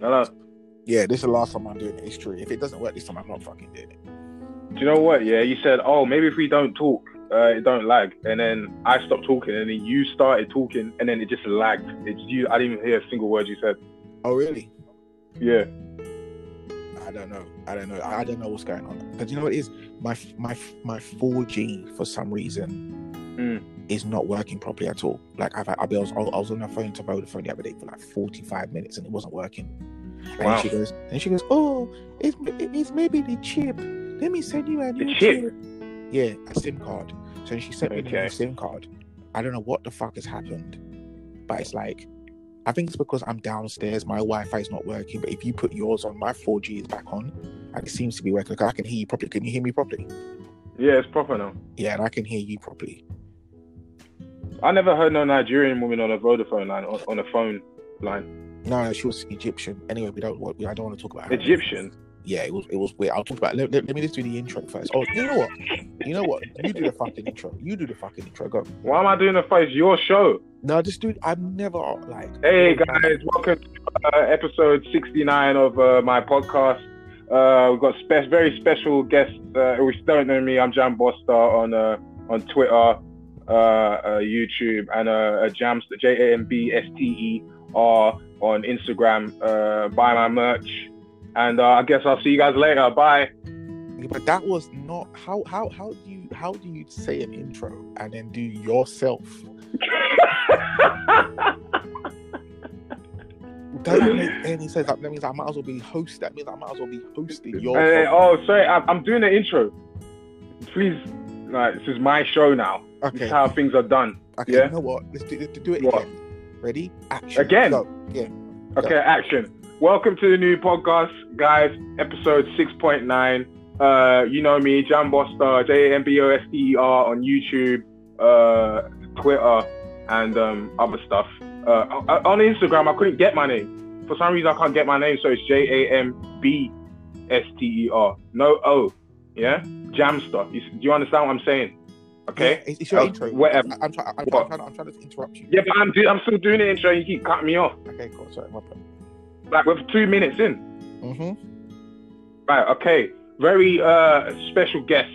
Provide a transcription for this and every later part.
Hello. Yeah, this is the last time I'm doing it. It's true. If it doesn't work this time, I'm not fucking doing it. Do you know what? Yeah, you said, oh, maybe if we don't talk, uh, it don't lag, and then I stopped talking, and then you started talking, and then it just lagged. It's you. I didn't even hear a single word you said. Oh, really? Yeah. I don't know. I don't know. I don't know what's going on. But you know what it is? My my my 4G for some reason Mm. is not working properly at all. Like I've, I was I was on the phone to Vodafone the other day for like 45 minutes and it wasn't working. And she goes, and she goes, oh, it's it's maybe the chip. Let me send you a new chip? Yeah, a SIM card. So she sent me the Okay. new SIM card. I don't know what the fuck has happened, but it's like. I think it's because I'm downstairs. My Wi-Fi is not working. But if you put yours on, my 4G is back on, and it seems to be working. I can hear you properly. Can you hear me properly? Yeah, it's proper now. Yeah, and I can hear you properly. I never heard no Nigerian woman on a Vodafone line on, on a phone line. No, no, she was Egyptian. Anyway, we don't. I don't want to talk about her. Egyptian. Yeah, it was. It was weird. I'll talk about. Let, let, let me just do the intro first. Oh, you know what? You know what? You do the fucking intro. You do the fucking intro. Go. Why am I doing the? It's your show. No, just do. I've never like. Hey guys, welcome to uh, episode 69 of uh, my podcast. Uh, we've got spe- very special guests. Uh, if you don't know me, I'm Jam Boster on uh, on Twitter, uh, uh, YouTube, and uh, Jambster J A M B S T E R on Instagram. Uh, buy my merch, and uh, I guess I'll see you guys later. Bye. But that was not how. How how do you how do you say an intro and then do yourself? Doesn't make any sense. That means I might as well be host. That means I might as well be hosting your. Hey, oh, sorry, I- I'm doing the intro. Please, like, this is my show now. This okay. is how things are done. Okay. yeah. You know what? Let's do, let's do it What? again. Ready? Action. Again? Go. Yeah. Okay, action. Welcome to the new podcast, guys. Episode 6.9. Uh, you know me, Jam Boster, J A M B O S T E R on YouTube, uh, Twitter, and um, other stuff. Uh, on on Instagram, I couldn't get my name. For some reason, I can't get my name, so it's J A M B S T E R. No O. Yeah? Jambster. You, do you understand what I'm saying? Okay? Yeah, it's, your Uh, intro. whatever. I, I'm, try, I'm, What? Trying, I'm trying to interrupt you. Yeah, but I'm, do- I'm still doing the intro and you keep cutting me off. Okay, cool. Sorry, my bad. Like, we're two minutes in. Mm-hmm. Right, okay. Very uh, special guest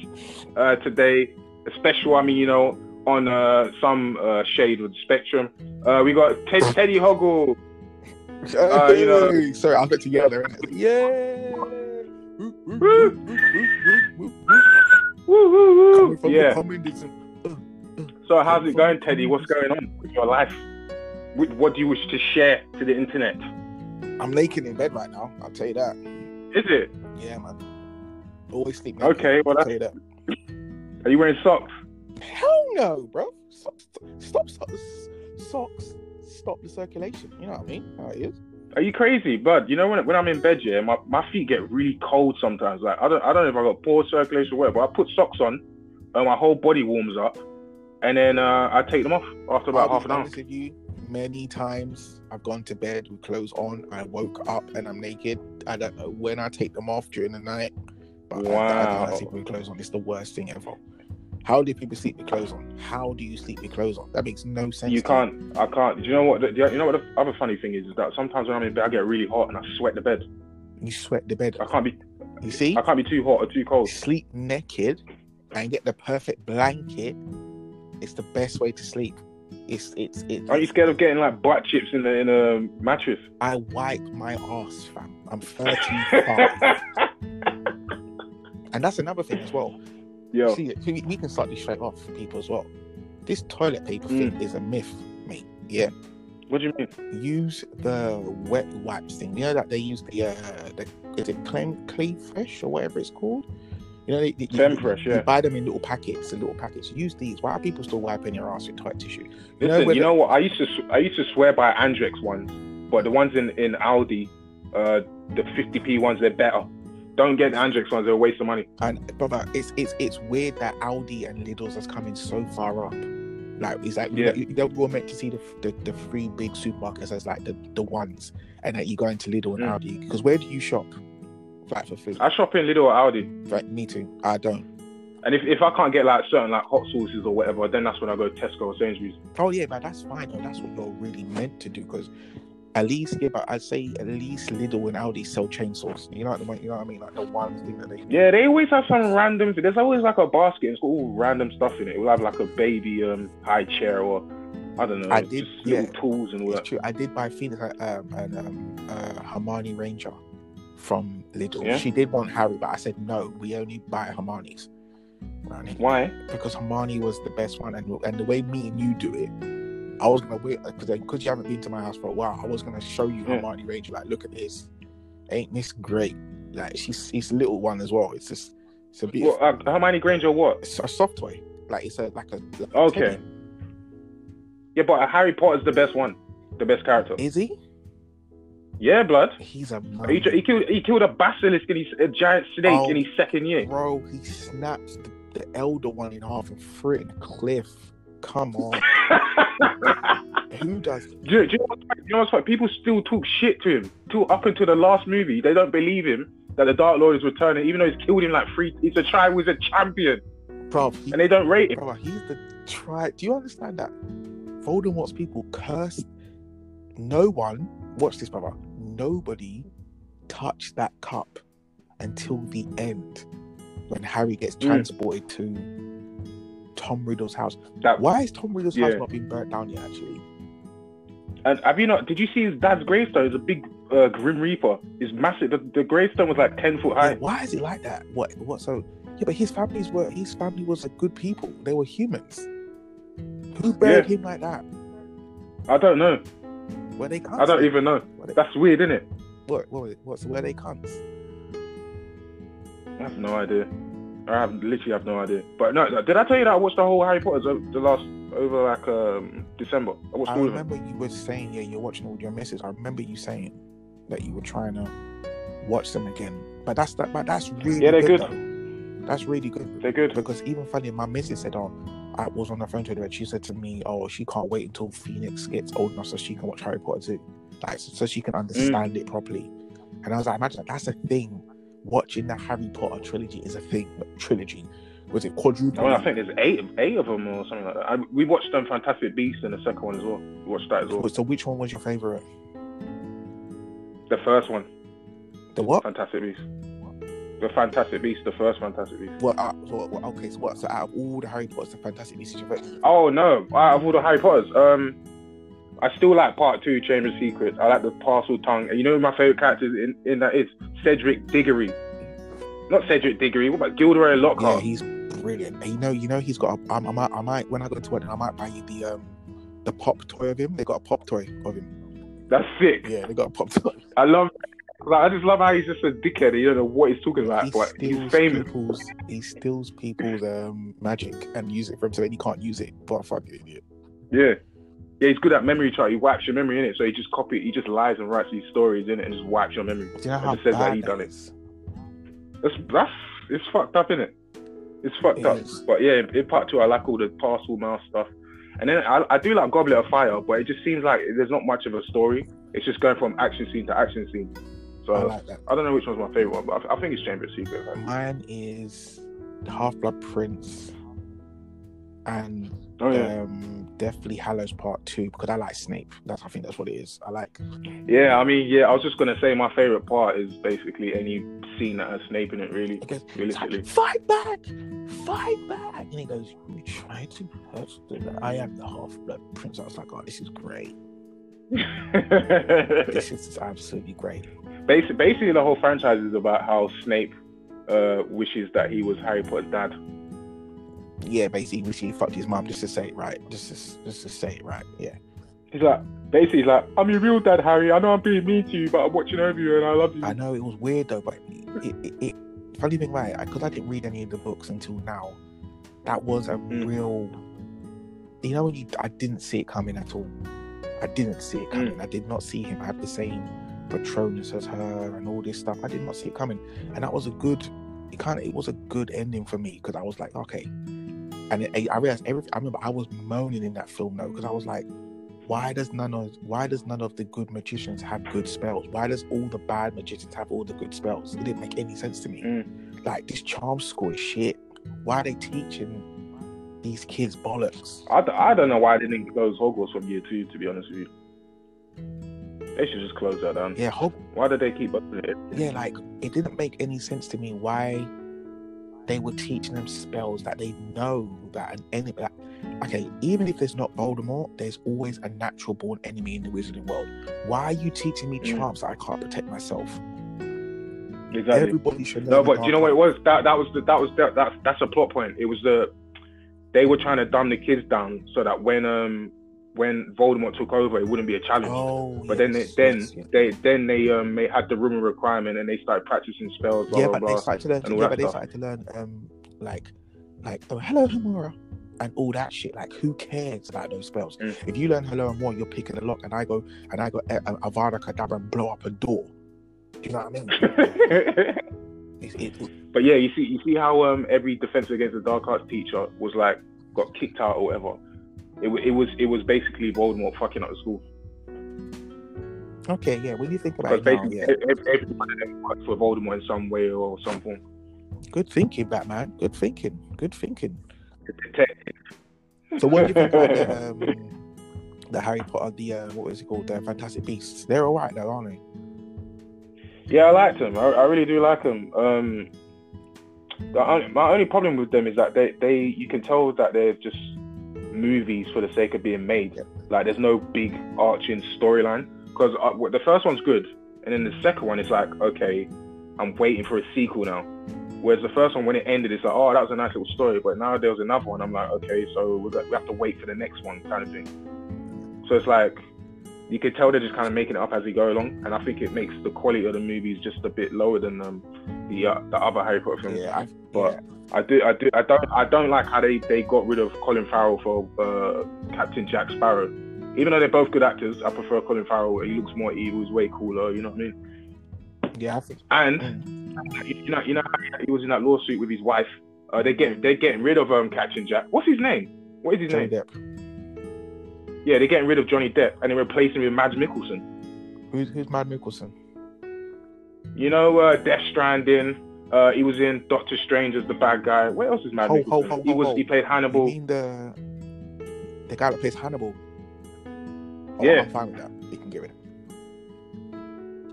uh, today. A special, I mean, you know, on uh, some uh, shade of the spectrum. Uh, we got Ted, Teddy Hoggle. Uh, you know- Sorry, I'll get together. Yeah. Woo, woo, woo. From Yeah. communism. So, how's it going, Teddy? What's going on with your life? Wh- What do you wish to share to the internet? I'm naked in bed right now. I'll tell you that. Is it? Yeah, man. Always sleep naked. Okay, well, I'll that's, tell you that. are you wearing socks? Hell no, bro. Stop, stop, stop, socks. Stop the circulation. You know what I mean? How it is. Are you crazy, bud? You know when when I'm in bed, yeah, my, my feet get really cold sometimes. Like I don't I don't know if I got poor circulation or whatever. But I put socks on, and my whole body warms up, and then uh, I take them off after about half an hour. with you. Many times I've gone to bed with clothes on. I woke up and I'm naked. I don't know when I take them off during the night. But I, I, don't Wow. like sleeping with clothes on. It's the worst thing ever. How do people sleep with clothes on? How do you sleep with clothes on? That makes no sense. You can't. I can't. Do you know what? The, you know what the other funny thing is? Is that sometimes when I'm in bed, I get really hot and I sweat the bed. You sweat the bed. I can't be. You see? I can't be too hot or too cold. Sleep naked and get the perfect blanket. It's the best way to sleep. It's it's it's. Aren't you scared of getting like butt chips in the in a mattress? I wipe my ass, fam. I'm 35, and that's another thing as well. Yo, See, we, can start this straight off for people as well. This toilet paper Mm. thing is a myth, mate. Yeah, what do you mean? use the wet wipes thing. You know that they use the uh, the is it Clean Clean Fresh or whatever it's called. You know, they, they, you- you, yeah. you buy them in little packets, in little packets. Use these. Why are people still wiping their ass with toilet tissue? You Listen, know, you know what? I used to I used to swear by Andrex ones, but the ones in in Aldi, uh, the 50p ones, they're better. Don't get the Andrex ones; they're a waste of money. And brother, it's it's it's weird that Aldi and Lidl's has come in so far up. Like it's like Yeah. you, you, we're meant to see the, the the three big supermarkets as like the, the ones, and that you go into Lidl and Mm. Aldi. Because where do you shop? Like for food. I shop in Lidl or Aldi, Right, me too. I don't. and if, if I can't get like certain like hot sauces or whatever, then that's when I go to Tesco or Sainsbury's. Oh yeah, but that's fine. Though. That's what you're really meant to do. Because At least, yeah, but I'd say at least Lidl and Aldi sell chainsaws. You know what I mean? You know what I mean? Like the one thing that they. Yeah, they always have some random. There's always like a basket. It's got all random stuff in it. We'll have like a baby um high chair or I don't know. I did- just little yeah. tools and all that. true. I did buy Phoenix um, an um, uh, Hermione Ranger from Lidl. Yeah? She did want Harry, but I said no. We only buy Hermione's. Right? Why? Because Hermione was the best one, and and the way me and you do it, I was gonna wait because because you haven't been to my house for a while. I was gonna show you Yeah. Hermione Ranger. Like, look at this. Ain't this great? Like, she's she's a little one as well. It's just it's a bit. Well, uh, Hermione Granger, what? it's a soft toy. Like it's a like a like Okay. teddy. Yeah, but Harry Potter's the best one, the best character. Is he? Yeah, blood. He's a. He, he killed he killed a basilisk in his a giant snake Oh. in his second year. Bro, he snaps the, the Elder Wand in half and threw it in a cliff. Come on. Who does Do, you- do you know what's funny? You know what's? People still talk shit to him. Till up until the last movie, they don't believe him that the Dark Lord is returning, even though he's killed him like three. He's a Triwizard champion, bro? He, and they don't rate him. bro, he's the try. Do you understand that? Voldemort's people cursed. No one, watch this, brother. Nobody touched that cup until the end when Harry gets Mm. transported to Tom Riddle's house. That Why is Tom Riddle's Yeah. house not been burnt down yet, actually? and have you not? Did you see his dad's gravestone? It's a big uh, Grim Reaper. It's massive. The, the gravestone was like ten foot Yeah, high. why is it like that? What? What? So, yeah, but his families were his family was a good people. They were humans. Who buried him like that? I don't know. Were they cunts? I don't even know. They, That's weird, isn't it? what? What? What's were they cunts? I have no idea. I have literally have no idea. But no, did I tell you that I watched the whole Harry Potter the last over like um December? I watched I all of them. remember you were saying, yeah, you're watching all your misses. I remember you saying that you were trying to watch them again. But that's that. But that's really Yeah, they're good. good. That's really good. They're good. Because even funny, my missus said, "Oh, I was on the phone to her and she said to me, oh, she can't wait until Phoenix gets old enough so she can watch Harry Potter too, like so, so she can understand Mm. it properly." And I was like, "Imagine that. that's a thing. Watching the Harry Potter trilogy is a thing. Trilogy was it quadruple? I, I think there's eight eight of them or something like that. I, we watched them Fantastic Beasts and the second one as well. We watched that as well. So which one was your favorite? The first one, The what? Fantastic Beasts. The Fantastic Beasts, the first Fantastic Beasts. What? Uh, what, what? Okay, so what? So out of all the Harry Potters, the Fantastic Beasts is your favorite? Oh no! Out of all the Harry Potters, um, I still like Part Two, Chamber of Secrets. I like the Parseltongue. And you know my favorite character in, in that is Cedric Diggory. Not Cedric Diggory. What about Gilderoy Lockhart? Yeah, he's brilliant. You know, you know, he's got. A, I might, I might, when I go to wedding, I might buy you the um, the pop toy of him. They got a pop toy of him. That's sick. Yeah, they got a pop toy. I love. Like, I just love how he's just a dickhead. and You don't know what he's talking about, he but he's famous. he steals people's um magic and use it for himself and he can't use it but fucking idiot Yeah. Yeah, he's good at memory chart. He wipes your memory in it, so he just copy. He just lies and writes these stories in it and just wipes your memory. do you know And how just says that he done it. That's that's it's fucked up, innit? It's fucked It up. is. But yeah, in, in part two, I like all the Parselmouth stuff, and then I, I do like Goblet of Fire, but it just seems like there's not much of a story. It's just going from action scene to action scene. So I I, like that don't know which one's my favorite one, but I, I think it's Chamber of Secrets. Like, mine is Half Blood Prince and oh yeah, um definitely Hallows Part Two because I like Snape that's I think that's what it is I like yeah. I mean, yeah. I was just gonna say my favorite part is basically any scene that has Snape in it. Really, goes, realistically. like, fight back, fight back. And he goes, You try to hurt the I am the half blood prince. I was like, Oh, this is great. This is absolutely great. basically, basically, the whole franchise is about how Snape uh, wishes that he was Harry Potter's dad. Yeah, basically, wish he fucked his mom just to say it right. Just to, just to say it right. Yeah. He's like, basically, he's like, I'm your real dad, Harry. I know I'm being mean to you, but I'm watching over you and I love you. I know it was weird though, but it, it, it funny thing right, because I didn't read any of the books until now. That was a Mm. real, you know, when you I didn't see it coming at all. I didn't see it coming. I did not see him have the same Patronus as her and all this stuff. I did not see it coming, and that was a good. It kind of it was a good ending for me because I was like, okay, and it, I realized every. I remember I was moaning in that film though because I was like, why does none of why does none of the good magicians have good spells? Why does all the bad magicians have all the good spells? It didn't make any sense to me. Mm. Like this charm school is shit. Why are they teaching these kids bollocks? I, d- I don't know why they didn't go to Hogwarts from year two, to be honest with you. They should just close that down. Yeah, Hob- Why did they keep up with it? yeah, like it didn't make any sense to me why they were teaching them spells that they know that an enemy. That, okay, even if there's not Voldemort, there's always a natural born enemy in the wizarding world. Why are you teaching me Mm. charms that I can't protect myself? Exactly. Everybody should. No, but do you know what it was? That that was the, that was the, that that's a plot point. It was the they were trying to dumb the kids down so that when um when Voldemort took over, it wouldn't be a challenge. Oh, but then they, yes, then yes, yes. they then they um they had the room requirement and they started practicing spells. Blah yeah, blah but they started to learn. Yeah, but they started to learn um like like oh Alohomora and all that shit. Like who cares about those spells? Mm. If you learn Alohomora, you're picking a lock, and I go and I go uh, uh, Avada Kedavra and blow up a door. Do you know what I mean? It's, it, it- but yeah, you see you see how um every defense against the dark arts teacher was like got kicked out or whatever. It, it was it was basically Voldemort fucking up the school okay, yeah. When you think about it now, basically yeah, ev- ev- everyone worked for Voldemort in some way or some form. good thinking, Batman. Good thinking. Good thinking. So what do you think about the, um, the Harry Potter, the uh, what was it called, the Fantastic Beasts? They're all right though, aren't they? Yeah, I liked them. I, I really do like them. Um, the only, my only problem with them is that they, they you can tell that they're just movies for the sake of being made. Like there's no big arching storyline because uh, the first one's good, and then the second one is like okay, I'm waiting for a sequel now. Whereas the first one, when it ended, it's like oh that was a nice little story, but now there was another one. I'm like okay, so we have to wait for the next one kind of thing. So it's like you can tell they're just kind of making it up as they go along, and I think it makes the quality of the movies just a bit lower than um, the uh, the other Harry Potter films. Yeah, I, But- yeah. I do, I do, I don't, I don't like how they, they got rid of Colin Farrell for uh, Captain Jack Sparrow. Even though they're both good actors, I prefer Colin Farrell. He looks more evil. He's way cooler. You know what I mean? yeah, I think. And mm. you know, you know, he was in that lawsuit with his wife. Uh, they get they're getting rid of um Captain Jack. What's his name? What is his Johnny name? Depp. Yeah, they're getting rid of Johnny Depp and they're replacing him with Mads Mikkelsen. Who's who's Mad Mikkelsen? You know, uh, Death Stranding. Uh, he was in Doctor Strange as the bad guy. What else is Mads Ho, ho, ho, he was he played You Hannibal. mean the the guy that plays Hannibal? Oh, Yeah. I'm fine with that. You can get rid of.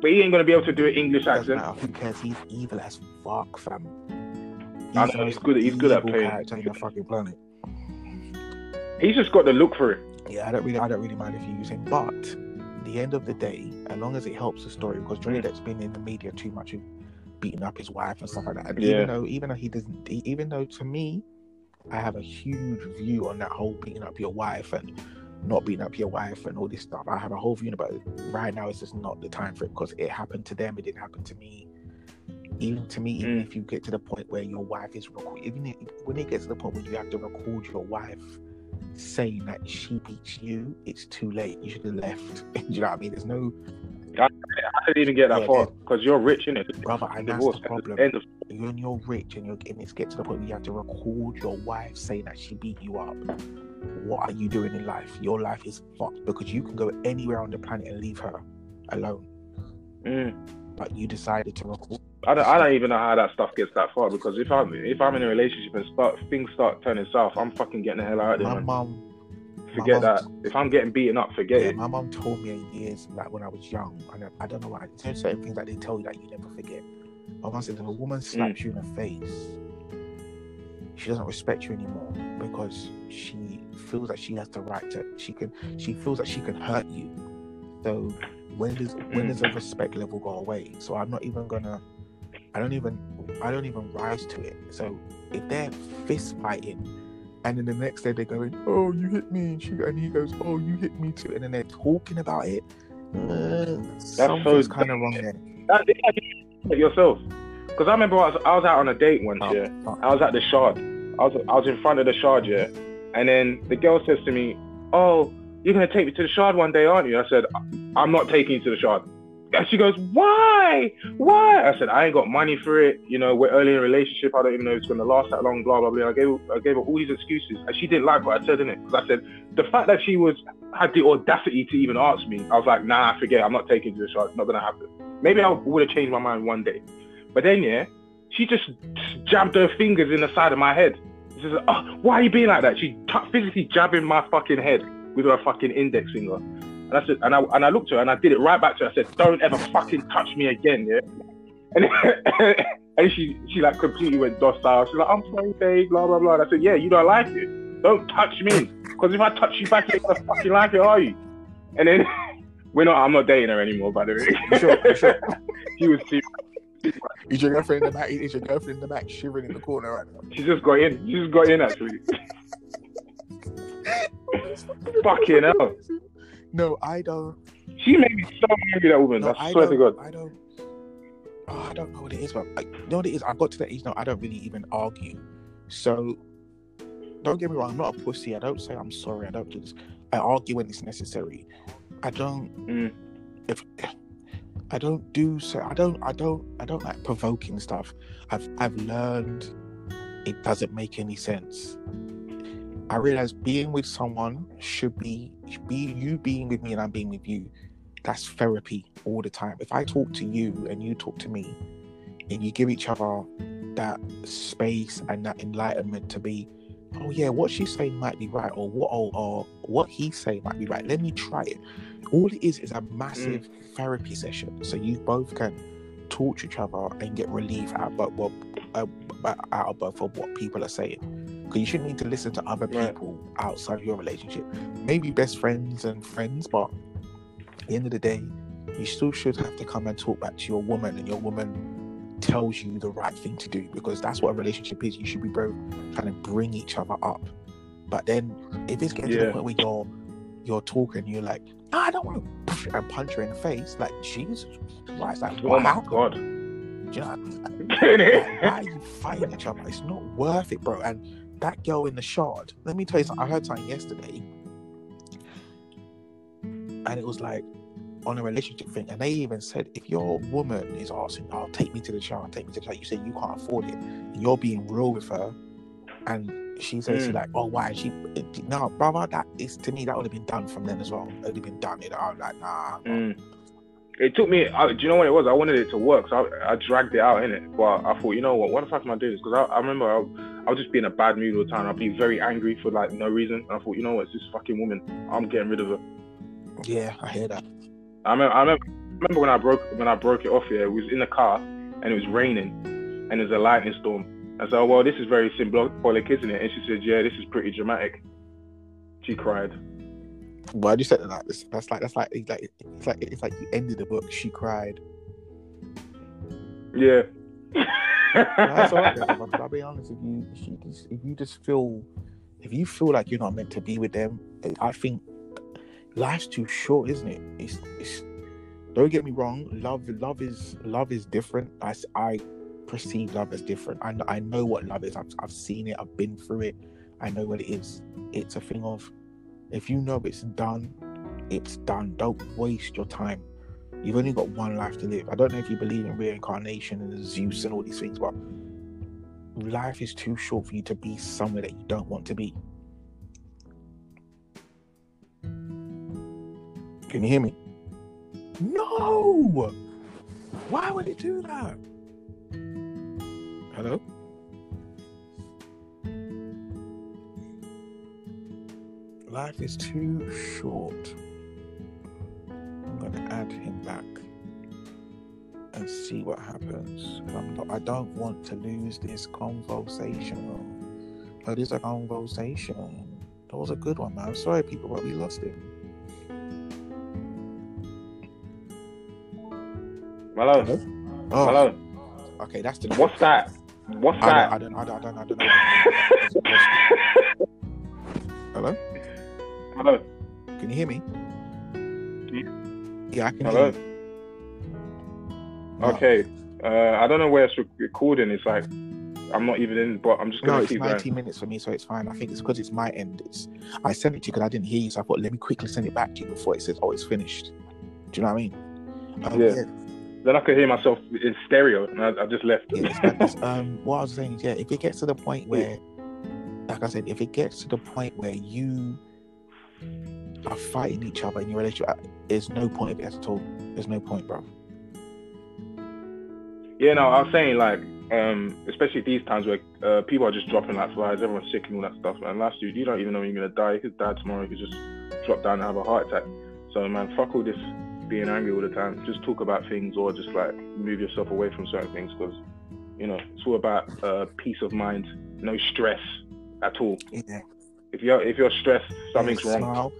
But he ain't gonna be able to do an English accent. who. He's evil as fuck, fam. I know, he's good- he's good at playing. character the fucking planet. He's just got the look for it. Yeah, I don't really, I don't really mind if you use him, but the end of the day, as long as it helps the story, because Johnny. Depp's been in the media too much, beating up his wife and stuff like that. And Yeah. even though, even though he doesn't, even though to me, I have a huge view on that whole beating up your wife and not beating up your wife and all this stuff. I have a whole view about it. Right now, it's just not the time for it because it happened to them. It didn't happen to me. Even to me, even Mm. if you get to the point where your wife is record, even if, when it gets to the point where you have to record your wife saying that she beats you, it's too late. You should have left. Do you know what I mean? There's no I didn't even get that Yeah, far because you're rich, innit? brother, and that's Divorce. the problem. End of When you're rich and you're and it's get to the point where you have to record your wife saying that she beat you up. What are you doing in life? Your life is fucked because you can go anywhere on the planet and leave her alone. Mm. But you decided to record. I don't, I don't even know how that stuff gets that far because if I'm if I'm in a relationship and start things start turning south, I'm fucking getting the hell out of there. My mum, Forget that. mum- If I'm getting beaten up, forget yeah, it. my mom told me years like when I was young, and I, I don't know why. There's certain things that they tell you that you never forget. My mum said if a woman Mm. slaps you in the face, she doesn't respect you anymore because she feels that she has the right to. She can. She feels that she can hurt you. So when does when Mm. does the respect level go away? So I'm not even gonna. I don't even. I don't even rise to it. So if they're fist fighting, and then the next day they're going, "Oh, you hit me," and, she, and he goes, "Oh, you hit me too," and then they're talking about it. Uh, something's kind of wrong there. That, it yourself. Because I remember I was, I was out on a date once, Oh, yeah. oh. I was at the Shard. I was I was in front of the Shard, yeah. And then the girl says to me, "Oh, you're gonna take me to the Shard one day, aren't you?" I said, "I'm not taking you to the Shard." And she goes, "Why? Why?" I said, "I ain't got money for it. You know, we're early in a relationship. I don't even know if it's gonna last that long. Blah blah blah." I gave I gave her all these excuses, and she didn't like what I said in it because I said the fact that she was had the audacity to even ask me, I was like, "Nah, I forget. I'm not taking this to It's not gonna happen." Maybe I would have changed my mind one day, but then yeah, she just jabbed her fingers in the side of my head. She says, "Oh, why are you being like that?" She t- physically jabbing my fucking head with her fucking index finger. And I said, and I and I looked at her and I did it right back to her. I said, "Don't ever fucking touch me again, yeah." And and she she like completely went docile. She's like, "I'm sorry, babe." Blah blah blah. And I said, "Yeah, you don't like it. Don't touch me, because if I touch you back, you're gonna fucking like it, are you?" And then we're not. I'm not dating her anymore, by the way. Sure, sure. she was too. Is your girlfriend in the back? Is your girlfriend in the back shivering in the corner right now? She just got in. She just got in actually. Fucking hell. No, I don't. She made me so angry. That woman. No, I swear to God. I don't. Oh, I don't know what it is, but I, you know what it is. I got to that age now. I don't really even argue. So don't get me wrong. I'm not a pussy. I don't say I'm sorry. I don't do this. I argue when it's necessary. I don't. Mm. If I don't do so, I don't. I don't. I don't like provoking stuff. I've I've learned it doesn't make any sense. I realize being with someone should be be you being with me and I'm being with you. That's therapy all the time. If I talk to you and you talk to me, and you give each other that space and that enlightenment to be, oh yeah, what she's saying might be right, or what or, or what he's saying might be right. Let me try it. All it is is a massive therapy session, so you both can talk to each other and get relief out of what uh, out of both of what people are saying. Because you shouldn't need to listen to other Right. people outside of your relationship. Maybe best friends and friends, but at the end of the day, you still should have to come and talk back to your woman, and your woman tells you the right thing to do because that's what a relationship is. You should be both trying to bring each other up. But then, if it's getting to the point where you're you're talking, you're like, "No, I don't want to and punch her in the face. Like Jesus Christ, like Oh my? God. Do you know? Like, why are you fighting each other? It's not worth it, bro. And that girl in the shard, let me tell you something. I heard something yesterday, and it was like on a relationship thing. And they even said, if your woman is asking, "Oh, take me to the shower, take me to the shower," you say you can't afford it, and you're being real with her, and she says, Mm. like, "Oh, why?" She, no, brother, that is to me that would have been done from then as well. It would have been done. You know, I'm like, nah. Mm. It took me. I, do you know what it was? I wanted it to work, so I, I dragged it out in it. But I thought, you know what? What the fuck am I doing? Because I, I remember I, would just be in a bad mood all the time. I'd be very angry for like no reason. And I thought, you know what? It's this fucking woman. I'm getting rid of her. Yeah, I hear that. I remember. I remember, I remember when I broke when I broke it off. Yeah, it was in the car and it was raining and there's a lightning storm. I said, oh, well, this is very symbolic, isn't it? And she said, yeah, this is pretty dramatic. She cried. Why do you say that? Like, this- that's like that's like it's like it's like it's like you ended the book. She cried. Yeah. That's all right. then, I'll be honest. If you if you just if you just feel if you feel like you're not meant to be with them, I think life's too short, isn't it? It's it's. Don't get me wrong. Love love is love is different. I, I perceive love as different. I I know what love is. I've I've seen it. I've been through it. I know what it is. It's a thing of if you know it's done, it's done. Don't waste your time. You've only got one life to live. I don't know if you believe in reincarnation and Zeus and all these things, but life is too short for you to be somewhere that you don't want to be. Can you hear me? No! Why would it do that? Hello? Life is too short. I'm gonna add him back and see what happens. I'm not, I don't want to lose this conversation. But it's a conversation. That was a good one, man. I'm sorry, people, but we lost it. Hello. Oh, Hello. okay, that's the. What's that? What's I that? don't, I don't, I don't, I don't, I don't know. Hello. Can you hear me? Yeah, I can Hello. hear you. No. Okay. Uh, I don't know where it's rec- recording. It's like I'm not even in, but I'm just No, gonna it's keep 90 going. minutes for me, so it's fine. I think it's because it's my end. It's I sent it to you because I didn't hear you, so I thought let me quickly send it back to you before it says, "Oh, it's finished." Do you know what I mean? Um, Yeah. yeah, Then I could hear myself in stereo, and I, I just left. yeah, it's um, what I was saying is, yeah, if it gets to the point where, like I said, if it gets to the point where you are fighting each other in your relationship, uh, there's no point of it at all. There's no point, bro. Yeah, no, I was saying like, um, especially these times where uh, people are just dropping like flies, everyone's sick and all that stuff. And last year, you don't even know when you're gonna die. You could die tomorrow. You could just drop down and have a heart attack. So man, fuck all this being angry all the time. Just talk about things or just like move yourself away from certain things because you know it's all about uh, peace of mind, no stress at all. Yeah. If you're if you're stressed, something's yeah, wrong. Smile.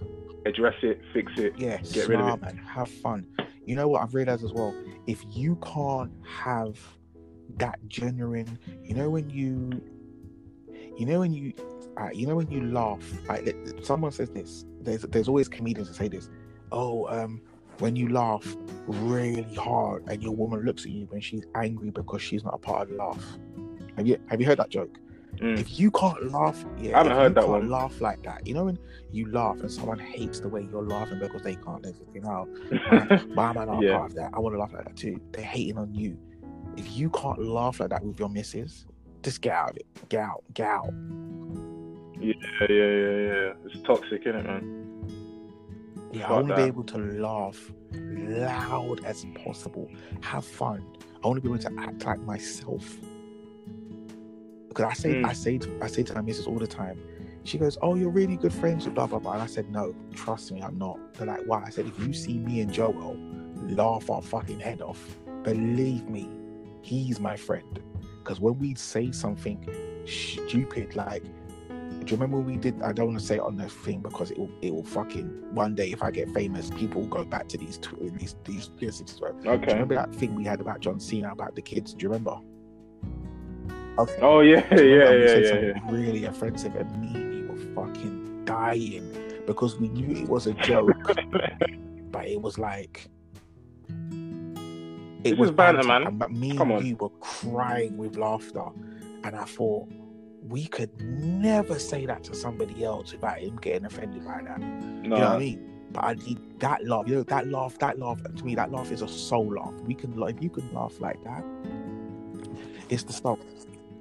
Address it, fix it. Yeah, Get rid of smile, it. man. Have fun. You know what I've realized as well? If you can't have that genuine, you know when you, you know when you, uh, you know when you laugh. Like someone says this. There's there's always comedians that say this. Oh, um, when you laugh really hard and your woman looks at you when she's angry because she's not a part of the laugh. Have you have you heard that joke? Mm. If you can't laugh, yeah, I haven't if heard you that can't one. Laugh like that, you know when you laugh and someone hates the way you're laughing because they can't. They're thinking, "Oh, but I'm not Yeah. part of that. I want to laugh like that too." They're hating on you. If you can't laugh like that with your missus, just get out of it. Get out. Get out. yeah, yeah, yeah, yeah. It's toxic, isn't it, man? Yeah, I want to be able to laugh loud as possible. Have fun. I want to be able to act like myself. Because I say, Mm. I say, to, I say to my missus all the time. She goes, "Oh, you're really good friends with blah blah blah." And I said, "No, trust me, I'm not." They're like, "Why?" I said, "If you see me and Joel laugh our fucking head off, believe me, he's my friend." Because when we say something stupid like do you remember when we did? I don't want to say it on the thing because it will, it will fucking one day if I get famous, people will go back to these tw- these these these. Do you Okay. remember that thing we had about John Cena about the kids? Do you remember? Okay. Oh yeah, yeah, yeah, yeah, yeah. Really offensive, and me and you were fucking dying because we knew it was a joke, but it was like. It This was banter, man. But me Come and on. you were crying with laughter, and I thought we could never say that to somebody else without him getting offended by that. No, You know what I mean? But I need that laugh. You know that laugh. That laugh to me. That laugh is a soul laugh. We can if you can laugh like that, it's the stuff.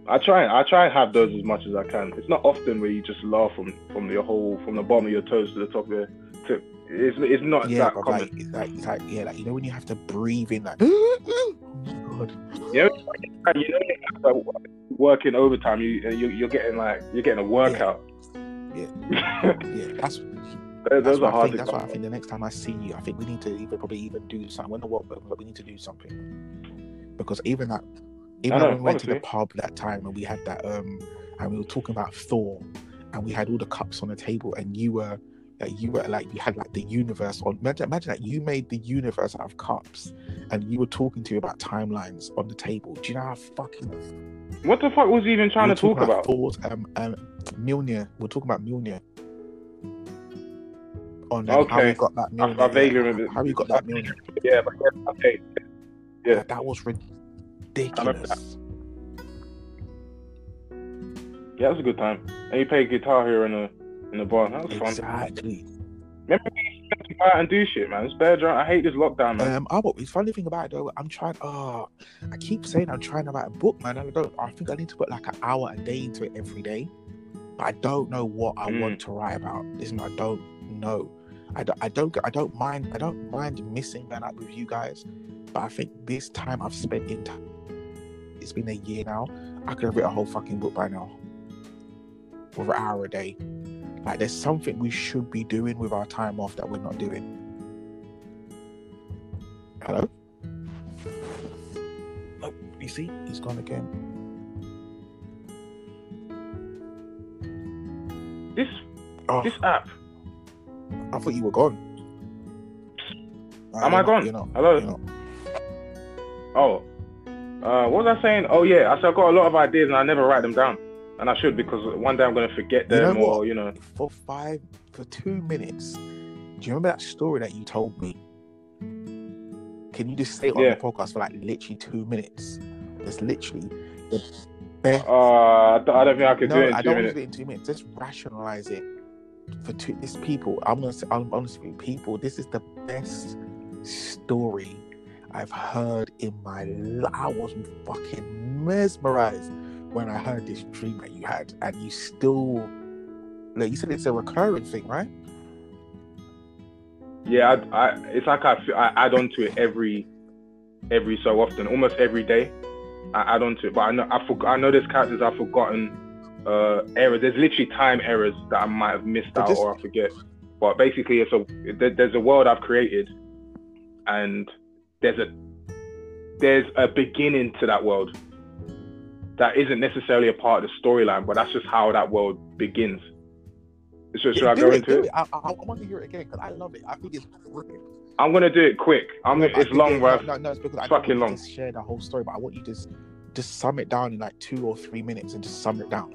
I try. I try and have those as much as I can. It's not often where you just laugh from from your whole from the bottom of your toes to the top of your tip. It's it's not Yeah, that common. like, it's like it's like yeah, like you know when you have to breathe in that. my. And you know, you working overtime. You uh, you you're getting like you're getting a workout. Yeah. Yeah, that's those that's are why I hard think. That's why I think the next time I see you, I think we need to even probably even do something. When the what, but we need to do something because even that, even I when know, we went to the pub that time and we had that um, and we were talking about Thor, and we had all the cups on the table, and you were. Like you were like you had like the universe on. Imagine, imagine that you made the universe out of cups, and you were talking to you about timelines on the table. Do you know how fucking What the fuck was he even trying we to were talk talking about? Thor's, um, um, Mjolnir. We're talking about Mjolnir. On um, how we Okay. got that I, Mjolnir. I vaguely yeah, remember. How we got that Mjolnir. Yeah, but yeah, okay. Yeah. That, that was ridiculous. Yeah, that was a good time. And you played guitar here in the in the bar. That was fun. Exactly. Remember we used to go out and do shit, man. It's drunk. I hate this lockdown, man. Um, but the funny thing about it though, I'm trying. Oh, I keep saying I'm trying to write a book, man. And I don't. I think I need to put like an hour a day into it every day. But I don't know what I Mm. want to write about. Listen, I don't know. I don't. I don't. I don't mind. I don't mind missing that out with you guys. But I think this time I've spent in time. It's been a year now. I could have written a whole fucking book by now. With an hour a day. Like there's something we should be doing with our time off that we're not doing. Hello? Oh, you see, he's gone again. this Oh, this app. I thought you were gone. Am I gone? Not. Hello? Not. Oh, uh, what was I saying? Oh yeah, I said I've got a lot of ideas and I never write them down, and I should because one day I'm gonna forget You know them or you know. For five, for two minutes. Do you remember that story that you told me? Can you just say it on Yeah. the podcast for like literally two minutes? It's literally the best. Uh, I don't think I could no, do it I don't want to minutes. do it in two minutes. Just rationalize it for two. This people, I'm gonna say, I'm honest with people. This is the best story I've heard in my life. I was fucking mesmerized when I heard this dream that you had, and you still, like you said, it's a recurring thing, right? Yeah, I, I, it's like I, feel- I add on to it every every so often, almost every day. I add on to it, but I know I forgot. I know there's characters I've forgotten. Uh, errors. There's literally time errors that I might have missed out this- or I forget. But basically, it's a there- there's a world I've created, and there's a there's a beginning to that world that isn't necessarily a part of the storyline, but that's just how that world begins. So should I go it, into it? it? I, I, I, want to hear it again because I love it. I think it's brilliant. I'm gonna do it quick. I'm No, it's long, bro. No, no, it's because I It's don't fucking long. to share the whole story, but I want you to just just sum it down in like two or three minutes and just sum it down.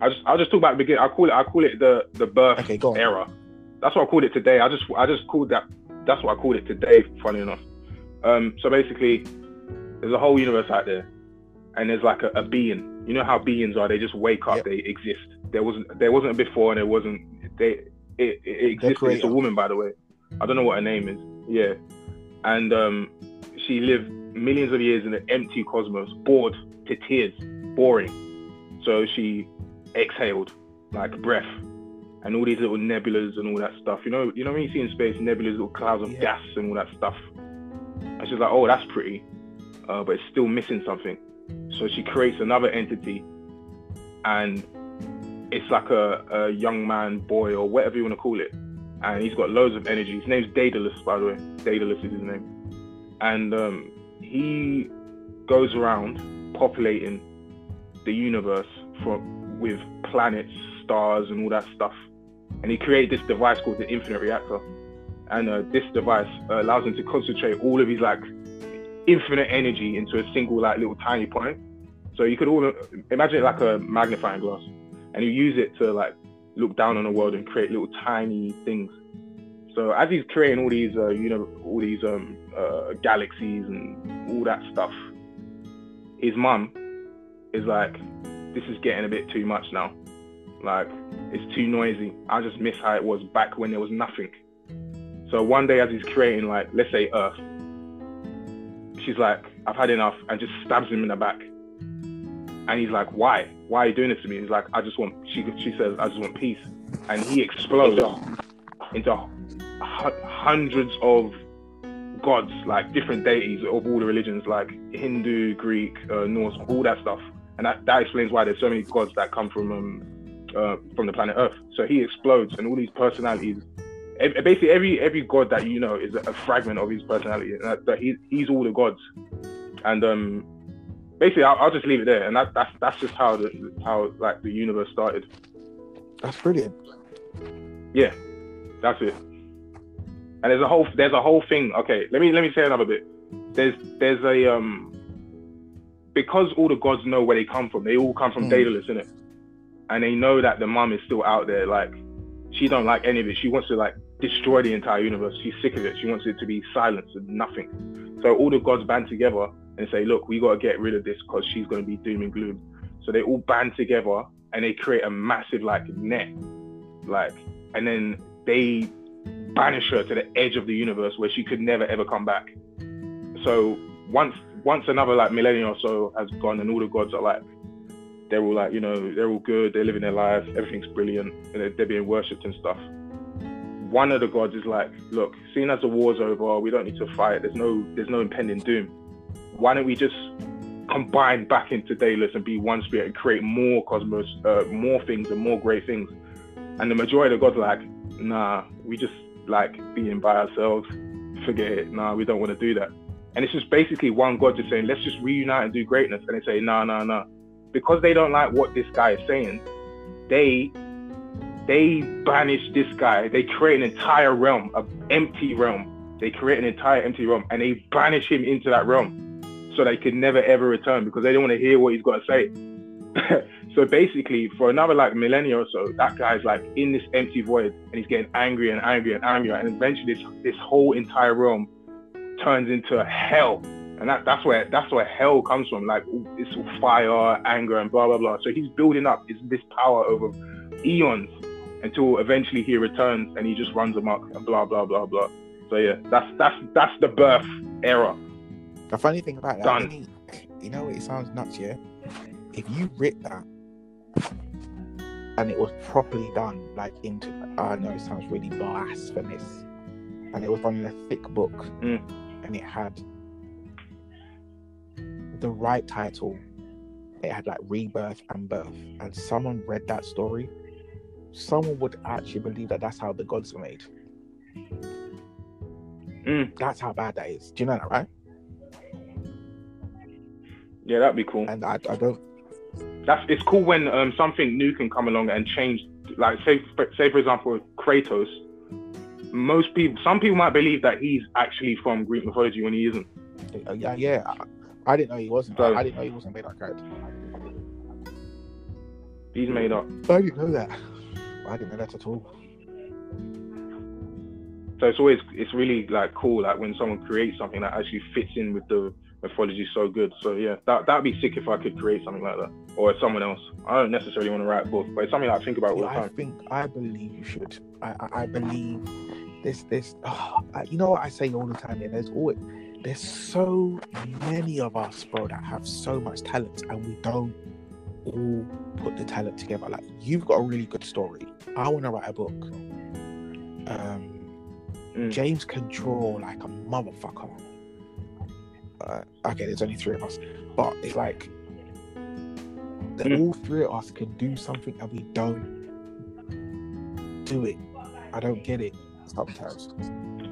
I just I'll just talk about the beginning. I call it I call it the the birth Okay, era. That's what I called it today. I just I just called that. That's what I called it today. Funny enough. Um, so basically, there's a whole universe out there, and there's like a, a being. You know how beings are? They just wake up. Yep. They exist. There wasn't there wasn't a before, and there wasn't they. It, it, it existed. It's a woman, by the way. I don't know what her name is. Yeah, and um, she lived millions of years in an empty cosmos, bored to tears, boring. So she exhaled like breath and all these little nebulas and all that stuff. You know, you know when you see in space nebulas, little clouds of Yeah. gas and all that stuff. And she's like, oh, that's pretty, uh, but it's still missing something. So she creates another entity, and it's like a, a young man, boy, or whatever you want to call it. And he's got loads of energy. His name's Daedalus, by the way. Daedalus is his name. And um, he goes around populating the universe from with planets, stars, and all that stuff. And he created this device called the Infinite Reactor. And uh, this device uh, allows him to concentrate all of his like infinite energy into a single like little tiny point. So you could all imagine it like a magnifying glass, and you use it to like look down on the world and create little tiny things. So as he's creating all these, uh, you know, all these um, uh, galaxies and all that stuff, his mum is like, "This is getting a bit too much now. Like, it's too noisy. I just miss how it was back when there was nothing." So one day, as he's creating, like, let's say Earth, she's like, "I've had enough," and just stabs him in the back. And he's like, "Why? Why are you doing this to me?" He's like, "I just want." She she says, "I just want peace," and he explodes into hundreds of gods, like different deities of all the religions, like Hindu, Greek, uh, Norse, all that stuff. And that, that explains why there's so many gods that come from um, uh, from the planet Earth. So he explodes, and all these personalities. Basically, every every god that you know is a, fragment of his personality. And that, that he, he's all the gods. And um, basically, I'll, I'll just leave it there. And that, that's that's just how the how like the universe started. That's brilliant. Yeah, that's it. And there's a whole there's a whole thing. Okay, let me let me say another bit. There's there's a um because all the gods know where they come from. They all come from Mm. Daedalus, innit? And they know that the mum is still out there. Like she don't like any of it. She wants to like destroy the entire universe. She's sick of it. She wants it to be silenced and nothing. So all the gods band together and say, look, we got to get rid of this because she's going to be doom and gloom. So they all band together and they create a massive like net, like, and then they banish her to the edge of the universe where she could never ever come back. So once once another like millennia or so has gone and all the gods are like they're all like you know they're all good they're living their lives everything's brilliant and they're, they're being worshipped and stuff. One of the gods is like look seeing as the war's over we don't need to fight there's no there's no impending doom. Why don't we just combine back into Daedalus and be one spirit and create more cosmos uh, more things and more great things? And the majority of the gods are like nah we just like being by ourselves. Forget it. Nah we don't want to do that. And it's just basically one God just saying, let's just reunite and do greatness. And they say, nah, nah, no. Because they don't like what this guy is saying, they they banish this guy. They create an entire realm, an empty realm. They create an entire empty realm and they banish him into that realm so they can never ever return because they don't want to hear what he's got to say. so basically, for another like millennia or so, that guy's like in this empty void and he's getting angry and angry and angrier. And eventually, this, this whole entire realm turns into hell, and that, that's where that's where hell comes from. Like it's fire, anger, and blah blah blah. So he's building up this, this power over eons until eventually he returns and he just runs amok and blah blah blah blah. So yeah, that's that's that's the birth era. The funny thing about that, Done. You know, it sounds nuts, yeah. If you writ that and it was properly done, like into, I know it sounds really blasphemous, and it was done in a thick book, Mm. and it had the right title. It had like rebirth and birth, and someone read that story, someone would actually believe that that's how the gods were made. Mm. That's how bad that is. Do you know that, right? Yeah, that'd be cool. And I, I don't. That's it's cool when um something new can come along and change. Like say say for example Kratos. Most people, some people might believe that he's actually from Greek mythology when he isn't. Uh, yeah, yeah. I, didn't know he wasn't. So- I didn't know he wasn't made that. He's made up. I didn't know that. I didn't know that at all. So it's always it's really like cool like when someone creates something that actually fits in with the mythology so good. So yeah, that that'd be sick if I could create something like that or someone else. I don't necessarily want to write a book, but it's something I think about all the Yeah, I think I believe you should. I I, I believe this this. ah, I- you know what I say all the time. Yeah, there's always there's so many of us, bro, that have so much talent, and we don't all put the talent together. Like you've got a really good story. I want to write a book. Um, Mm. James can draw like a motherfucker. Uh, okay, there's only three of us, but it's like that Mm. all three of us can do something and we don't do it. I don't get it sometimes.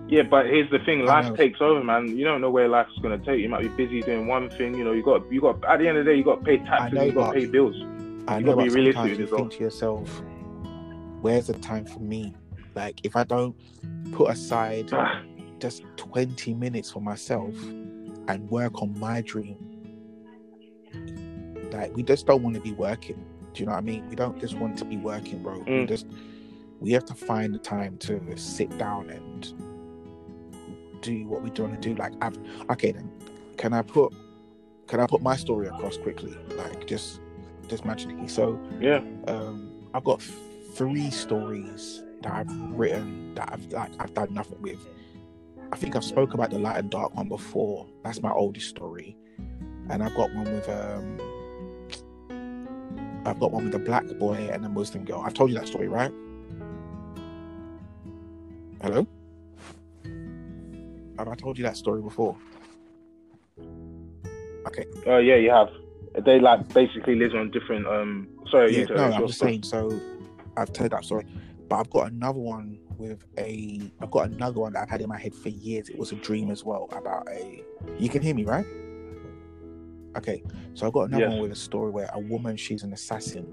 Yeah, but here's the thing: life takes over, man. You don't know where life's gonna take. You You might be busy doing one thing. You know, you got you got at the end of the day, you got to pay taxes. know, You got to pay bills. I You know, gotta be but realistic sometimes you yourself. think to yourself, "Where's the time for me?" Like if I don't put aside just 20 minutes for myself and work on my dream. Like we just don't want to be working. Do you know what I mean? We don't just want to be working, bro. We Mm. just we have to find the time to sit down and do what we want to do. Like I've okay then. Can I put can I put my story across quickly? Like just just magically. So yeah. um, I've got three stories that I've written that I've like I've done nothing with. I think I've spoke about the light and dark one before. That's my oldest story, and I've got one with um, I've got one with a black boy and a Muslim girl. I've told you that story, right? Hello. Have I told you that story before? Okay. Oh yeah, you have. They like basically live on different. Um, sorry, yeah, no, I'm just story. saying. So I've told that story, but I've got another one with a. I've got another one that I've had in my head for years. It was a dream as well about a. You can hear me, right? Okay, so I've got another Yes. one with a story where a woman, she's an assassin,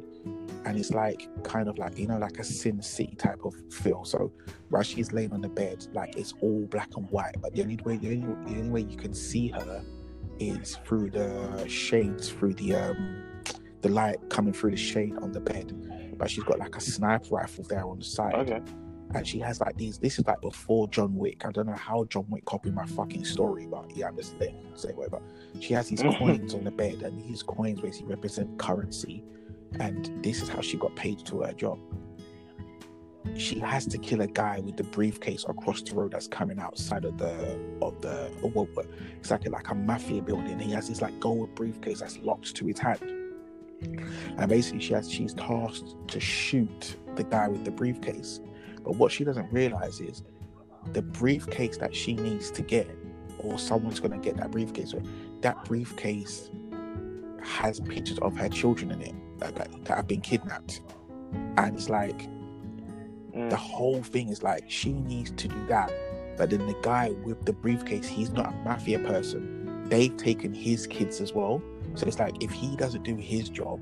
and it's like kind of like you know like a Sin City type of feel. So while she's laying on the bed, like it's all black and white, but the only way the only, the only way you can see her is through the shades, through the um the light coming through the shade on the bed. But she's got like a sniper rifle there on the side, Okay. And she has like these. This is like before John Wick. I don't know how John Wick copied my fucking story, but yeah, I'm just saying say whatever. She has these coins on the bed, and these coins basically represent currency. And this is how she got paid to her job. She has to kill a guy with the briefcase across the road that's coming outside of the of the what what- it's like a, like a mafia building. He has this like gold briefcase that's locked to his hand. And basically she has she's tasked to shoot the guy with the briefcase. But what she doesn't realize is the briefcase that she needs to get, or someone's gonna get that briefcase, that briefcase has pictures of her children in it that, that, that have been kidnapped. And it's like Mm. the whole thing is like she needs to do that. But then the guy with the briefcase, he's not a mafia person. They've taken his kids as well. So it's like if he doesn't do his job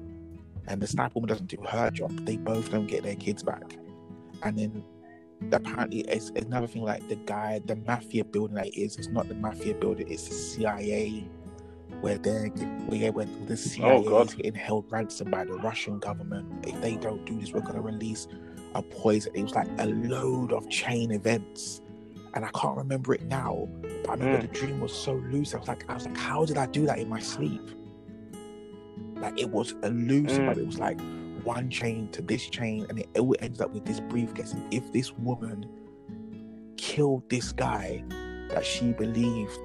and the sniper woman doesn't do her job, they both don't get their kids back. And then apparently it's it's another thing like the guy, the mafia building that it is, it's not the mafia building, it's the CIA where they're where, where the CIA God. is getting held ransom by the Russian government. If they don't do this, we're gonna release a poison. It was like a load of chain events. And I can't remember it now, but I remember Mm. the dream was so loose. I was like, I was like, how did I do that in my sleep? Like it was a loose, Mm. but it was like one chain to this chain, and it, all ends up with this briefcase. And if this woman killed this guy, that she believed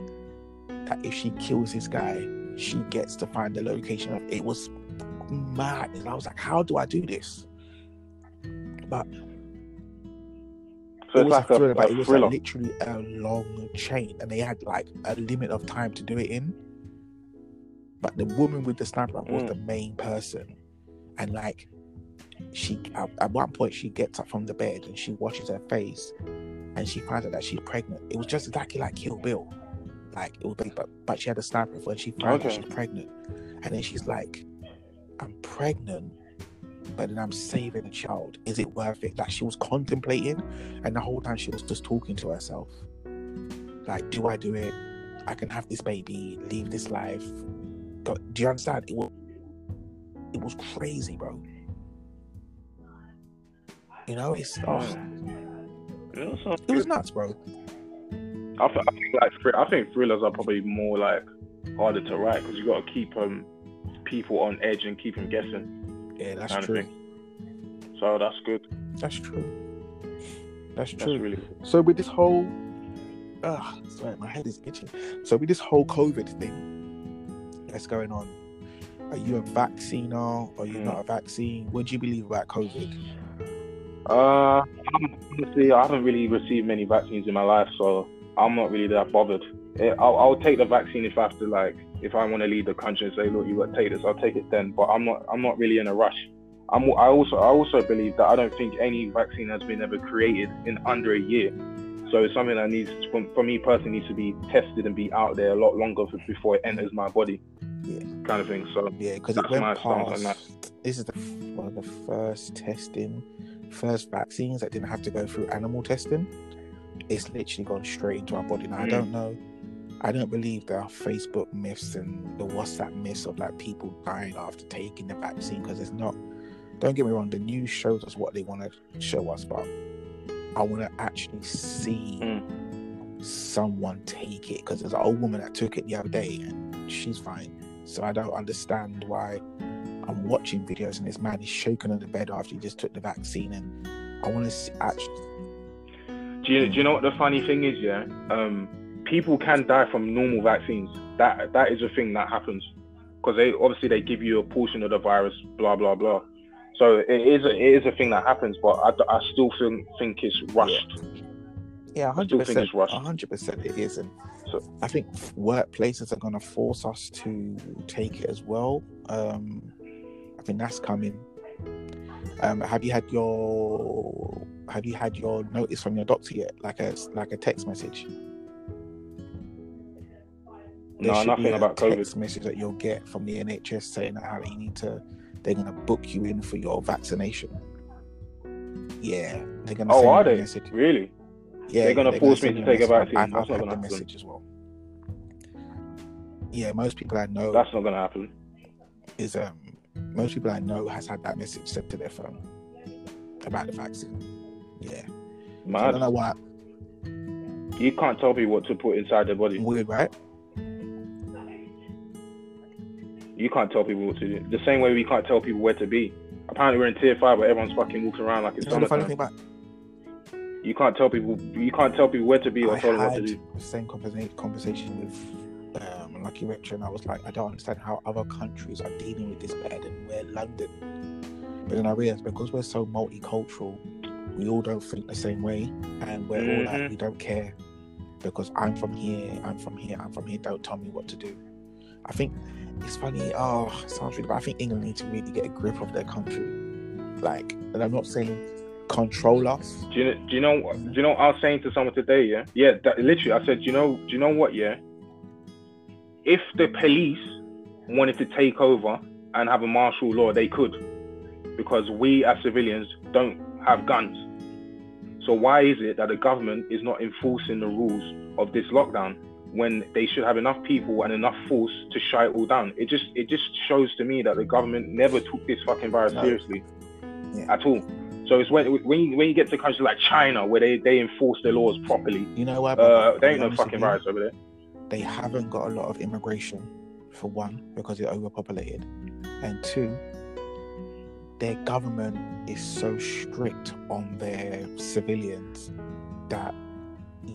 that if she kills this guy, she gets to find the location of it was mad. And I was like, how do I do this? But So it was like a a, it was like literally a long chain, and they had like a limit of time to do it in. But the woman with the sniper was Mm. the main person, and like she at, one point she gets up from the bed and she washes her face, and she finds out that she's pregnant. It was just exactly like Kill Bill, like it was, but but she had a sniper rifle and she finds out Okay. she's pregnant, and then she's like, "I'm pregnant." But then I'm saving a child. Is it worth it? Like she was contemplating, and the whole time she was just talking to herself. Like, do I do it? I can have this baby, leave this life. But do you understand? It was it was crazy, bro. You know, it's oh, Yeah, that sounds it was nuts, bro. I, th- I think like thr- I think thrillers are probably more like harder to write because you got to keep um people on edge and keep them guessing. Yeah, that's kind of true. thing. So that's good. That's true. That's That's true. really good. So with this whole, ah, sorry, my head is itching. So with this whole COVID thing that's going on, are you a vacciner? Are you Hmm. not a vaccine? What do you believe about COVID? Uh, honestly, I haven't really received many vaccines in my life, so I'm not really that bothered. Eh, I'll, I'll take the vaccine if I have to, like, if I want to leave the country and say, look, you got to take this, I'll take it then. But I'm not, I'm not really in a rush. I'm, I also, I also believe that I don't think any vaccine has been ever created in under a year. So it's something that needs, for, for me personally, needs to be tested and be out there a lot longer before it enters my body, Yeah. kind of thing. So Yeah, because it went my stance on past. This is the one of the first testing, first vaccines that didn't have to go through animal testing. It's literally gone straight into our body. Now I Mm. don't know. I don't believe there are Facebook myths and the WhatsApp myths of like people dying after taking the vaccine because it's not. Don't get me wrong. The news shows us what they want to show us, but I want to actually see Mm. someone take it because there's an old woman that took it the other day and she's fine. So I don't understand why I'm watching videos and this man is shaking on the bed after he just took the vaccine and I want to actually. Do you, do you know what the funny thing is? Yeah, um, people can die from normal vaccines. That that is a thing that happens because they obviously they give you a portion of the virus, blah blah blah. So it is a, it is a thing that happens, but I, I still think think it's rushed. Yeah, Still hundred percent. hundred percent, it is, and So- I think workplaces are going to force us to take it as well. Um, I think that's coming. Um, have you had your Have you had your notice from your doctor yet? Like a like a text message. There No, nothing about COVID. text message that you'll get from the NHS saying that how you need to. They're going to book you in for your vaccination. Yeah, they're going to. Oh, send are they message. really? Yeah, They're gonna gonna force me to take a vaccine. I've, not had gonna the happen. message as well. Yeah, most people I know That's not gonna happen. is um most people I know has had that message sent to their phone about the vaccine. Yeah, I don't know why. you can't tell people what to put inside their body. Weird, right? You can't tell people what to do. The same way we can't tell people where to be. Apparently we're in tier five, but everyone's fucking walking around like it's You know the funny thing about You can't tell people. You can't tell people where to be or I tell them what to had do. the same conversa- conversation with um, Lucky Rich, and I was like, I don't understand how other countries are dealing with this better than we're London. But then I realized because we're so multicultural, we all don't think the same way, and we're all like, Mhm. we don't care because I'm from here, I'm from here, I'm from here. Don't tell me what to do. I think it's funny. Oh, it sounds really bad. I think England needs to really get a grip of their country. Like, and I'm not saying control us. Do you, do you know? Do you know? What I was saying to someone today. Yeah, yeah. That, literally, I said, do you know? Do you know what? Yeah. If the police wanted to take over and have a martial law, they could, because we as civilians don't have guns. So why is it that the government is not enforcing the rules of this lockdown when they should have enough people and enough force to shut it all down? It just it just shows to me that the government never took this fucking virus No. seriously Yeah. at all. So it's when when you, when you get to countries like China where they, they enforce their laws properly. You know why? Uh, there ain't no fucking virus over there. they haven't got a lot of immigration for one because they're overpopulated and two their government is so strict on their civilians that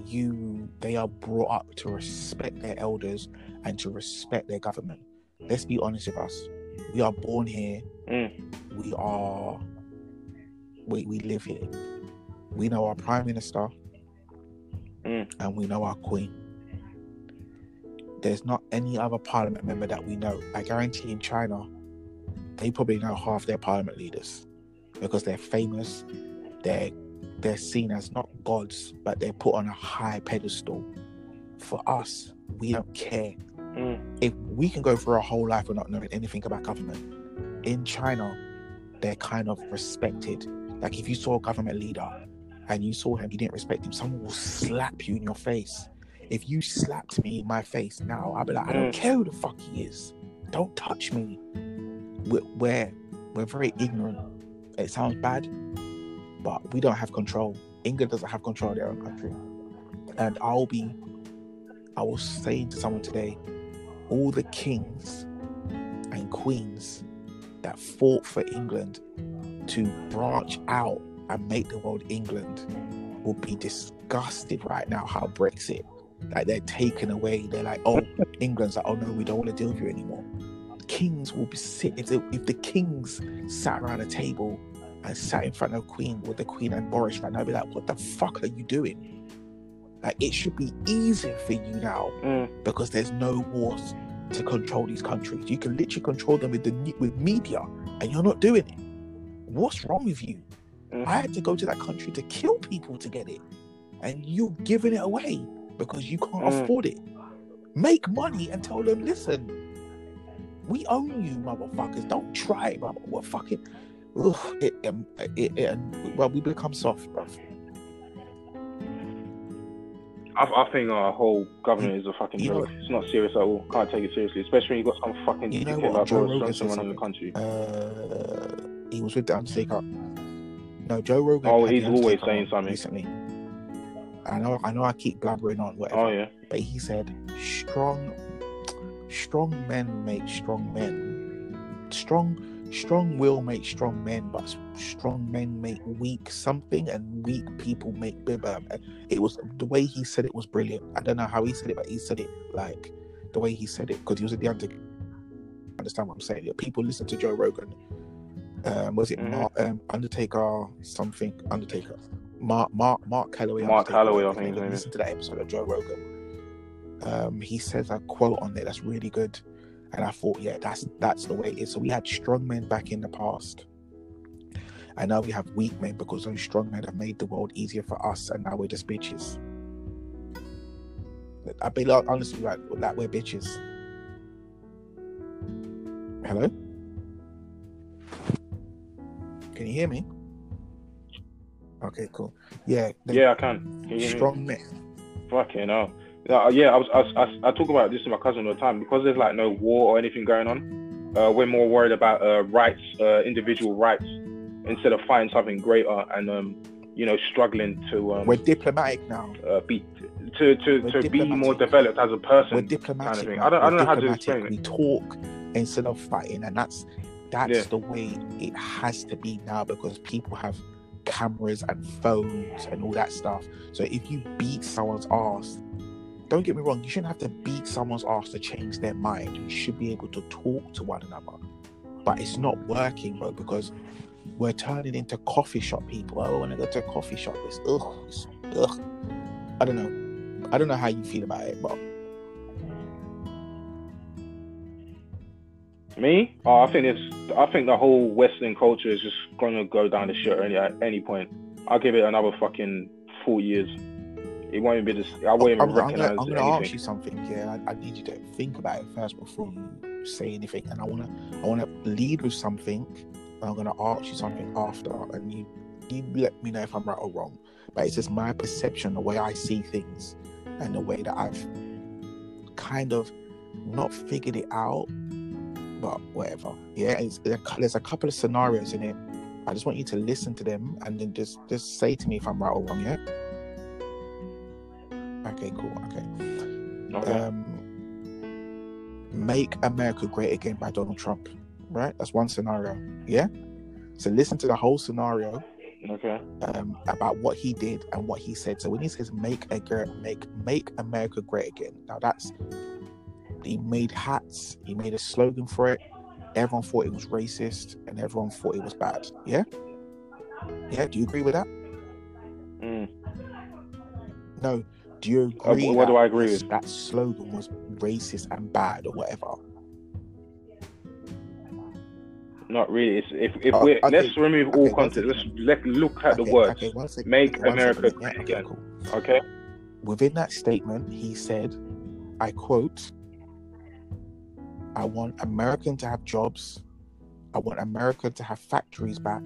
you they are brought up to respect their elders and to respect their government let's be honest with us we are born here Mm. we are we, we live here we know our prime minister Mm. and we know our queen there's not any other parliament member that we know. I guarantee in China, they probably know half their parliament leaders. because they're famous. They're they're seen as not gods, but they're put on a high pedestal. For us, we don't care. Mm. If we can go through our whole life without knowing anything about government, in China, they're kind of respected. Like if you saw a government leader and you saw him, you didn't respect him, someone will slap you in your face. If you slapped me in my face now, I'd be like, I don't Mm. care who the fuck he is. Don't touch me. We're, we're, we're very ignorant. It sounds bad, but we don't have control. England doesn't have control of their own country. And I'll be, I was saying to someone today, all the kings and queens that fought for England to branch out and make the world England will be disgusted right now how Brexit, like they're taken away. They're like, oh, England's like, oh no, we don't want to deal with you anymore. Kings will be sitting, if, the- if the kings sat around a table and sat in front of Queen with the Queen and Boris right now, I'd be like, what the fuck are you doing? Like, it should be easier for you now Mm. because there's no wars to control these countries. You can literally control them with the with media, and you're not doing it. What's wrong with you? Mm. I had to go to that country to kill people to get it, and you're giving it away because you can't Mm. afford it. Make money and tell them, listen, we own you, motherfuckers. Don't try it, brother. We're fucking. Ugh, it, um, it, it, and well, we become soft, bro. I, I think our whole government is a fucking You know- joke. It's not serious at all. Can't take it seriously, especially when you got some fucking You know dickhead like Boris Johnson running the country. Uh, he was with the Undertaker. No, Joe Rogan. Oh, he's always saying something. Recently, I know, I know, I keep blabbering on whatever, Oh yeah. but he said, "Strong, strong men make strong men. Strong, strong will make strong men, but strong men make weak something, and weak people make bigger." And um, It was the way he said it was brilliant. I don't know how he said it, but he said it like the way he said it because he was at the Undertaker. Understand what I'm saying? People listen to Joe Rogan. Um, was it Mhm. Mark, um, Undertaker something? Undertaker. Mark Mark Mark Calaway. Mark Undertaker, Calaway, I think his his name name is. is. Listen to that episode of Joe Rogan. Um, he says a quote on there that's really good, and I thought, yeah, that's that's the way it is. So we had strong men back in the past, and now we have weak men because those strong men have made the world easier for us, and now we're just bitches. I be like, honestly, like, like we're bitches. Hello. Can you hear me? Okay, cool. Yeah, Yeah, I can. Can you hear me? strong men. Fucking hell. Yeah, yeah, I was, I, I, I talk about this to my cousin all the time because there's like no war or anything going on. Uh, we're more worried about uh, rights, uh, individual rights, instead of finding something greater and um, you know struggling to um, We're diplomatic now. uh, be to to, we're to be more developed as a person. We're diplomatic. thing. now. I don't- I don't know how to explain We talk instead of fighting, and that's that's Yeah. the way it has to be now because people have cameras and phones and all that stuff. So if you beat someone's ass, don't get me wrong, you shouldn't have to beat someone's ass to change their mind. You should be able to talk to one another. But it's not working, bro, because we're turning into coffee shop people. Oh, I want to go to a coffee shop. It's ugh, it's, ugh. I don't know. I don't know how you feel about it, but Me? Oh, I think it's. I think the whole Western culture is just gonna go down the shit any at any point. I'll give it another fucking four years. It won't even be this. I won't even I'm, I'm recognize gonna, I'm gonna ask you something. Yeah, I, I need you to think about it first before you say anything. And I wanna, I wanna lead with something. And I'm gonna ask you something after, and you, you let me know if I'm right or wrong. But it's just my perception, the way I see things, and the way that I've kind of not figured it out. But whatever. Yeah, there's a couple of scenarios in it. I just want you to listen to them and then just just say to me if I'm right or wrong. Yeah. Okay. Cool. Okay Okay. um, "Make America Great Again" by Donald Trump. Right, that's one scenario. Yeah. So listen to the whole scenario okay. um, about what he did and what he said. So when he says "Make a make make America Great Again," now that's he made hats. He made a slogan for it. Everyone thought it was racist, and everyone thought it was bad. Yeah. Yeah. Do you agree with that? Mm. No. Do you Uh, agree? what do I agree with? That slogan was racist and bad or whatever. Not really. It's, if if Oh, we okay. let's remove all Okay, one context. Let's let look at the words. okay, one second. Make America great okay, again. cool. Okay. Within that statement, he said, I quote, I want American to have jobs, I want America to have factories back,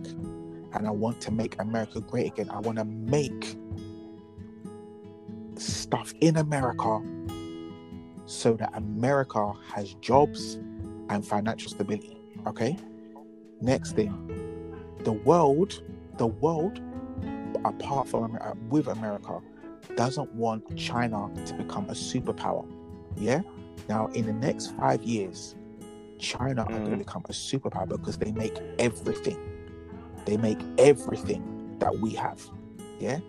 and I want to make America great again. I want to make stuff in America so that America has jobs and financial stability. Okay? Next thing, the world, the world, apart from America, uh, with America, doesn't want China to become a superpower. Yeah? Now, in the next five years, China are going to Mhm. become a superpower because they make everything. They make everything that we have. Yeah?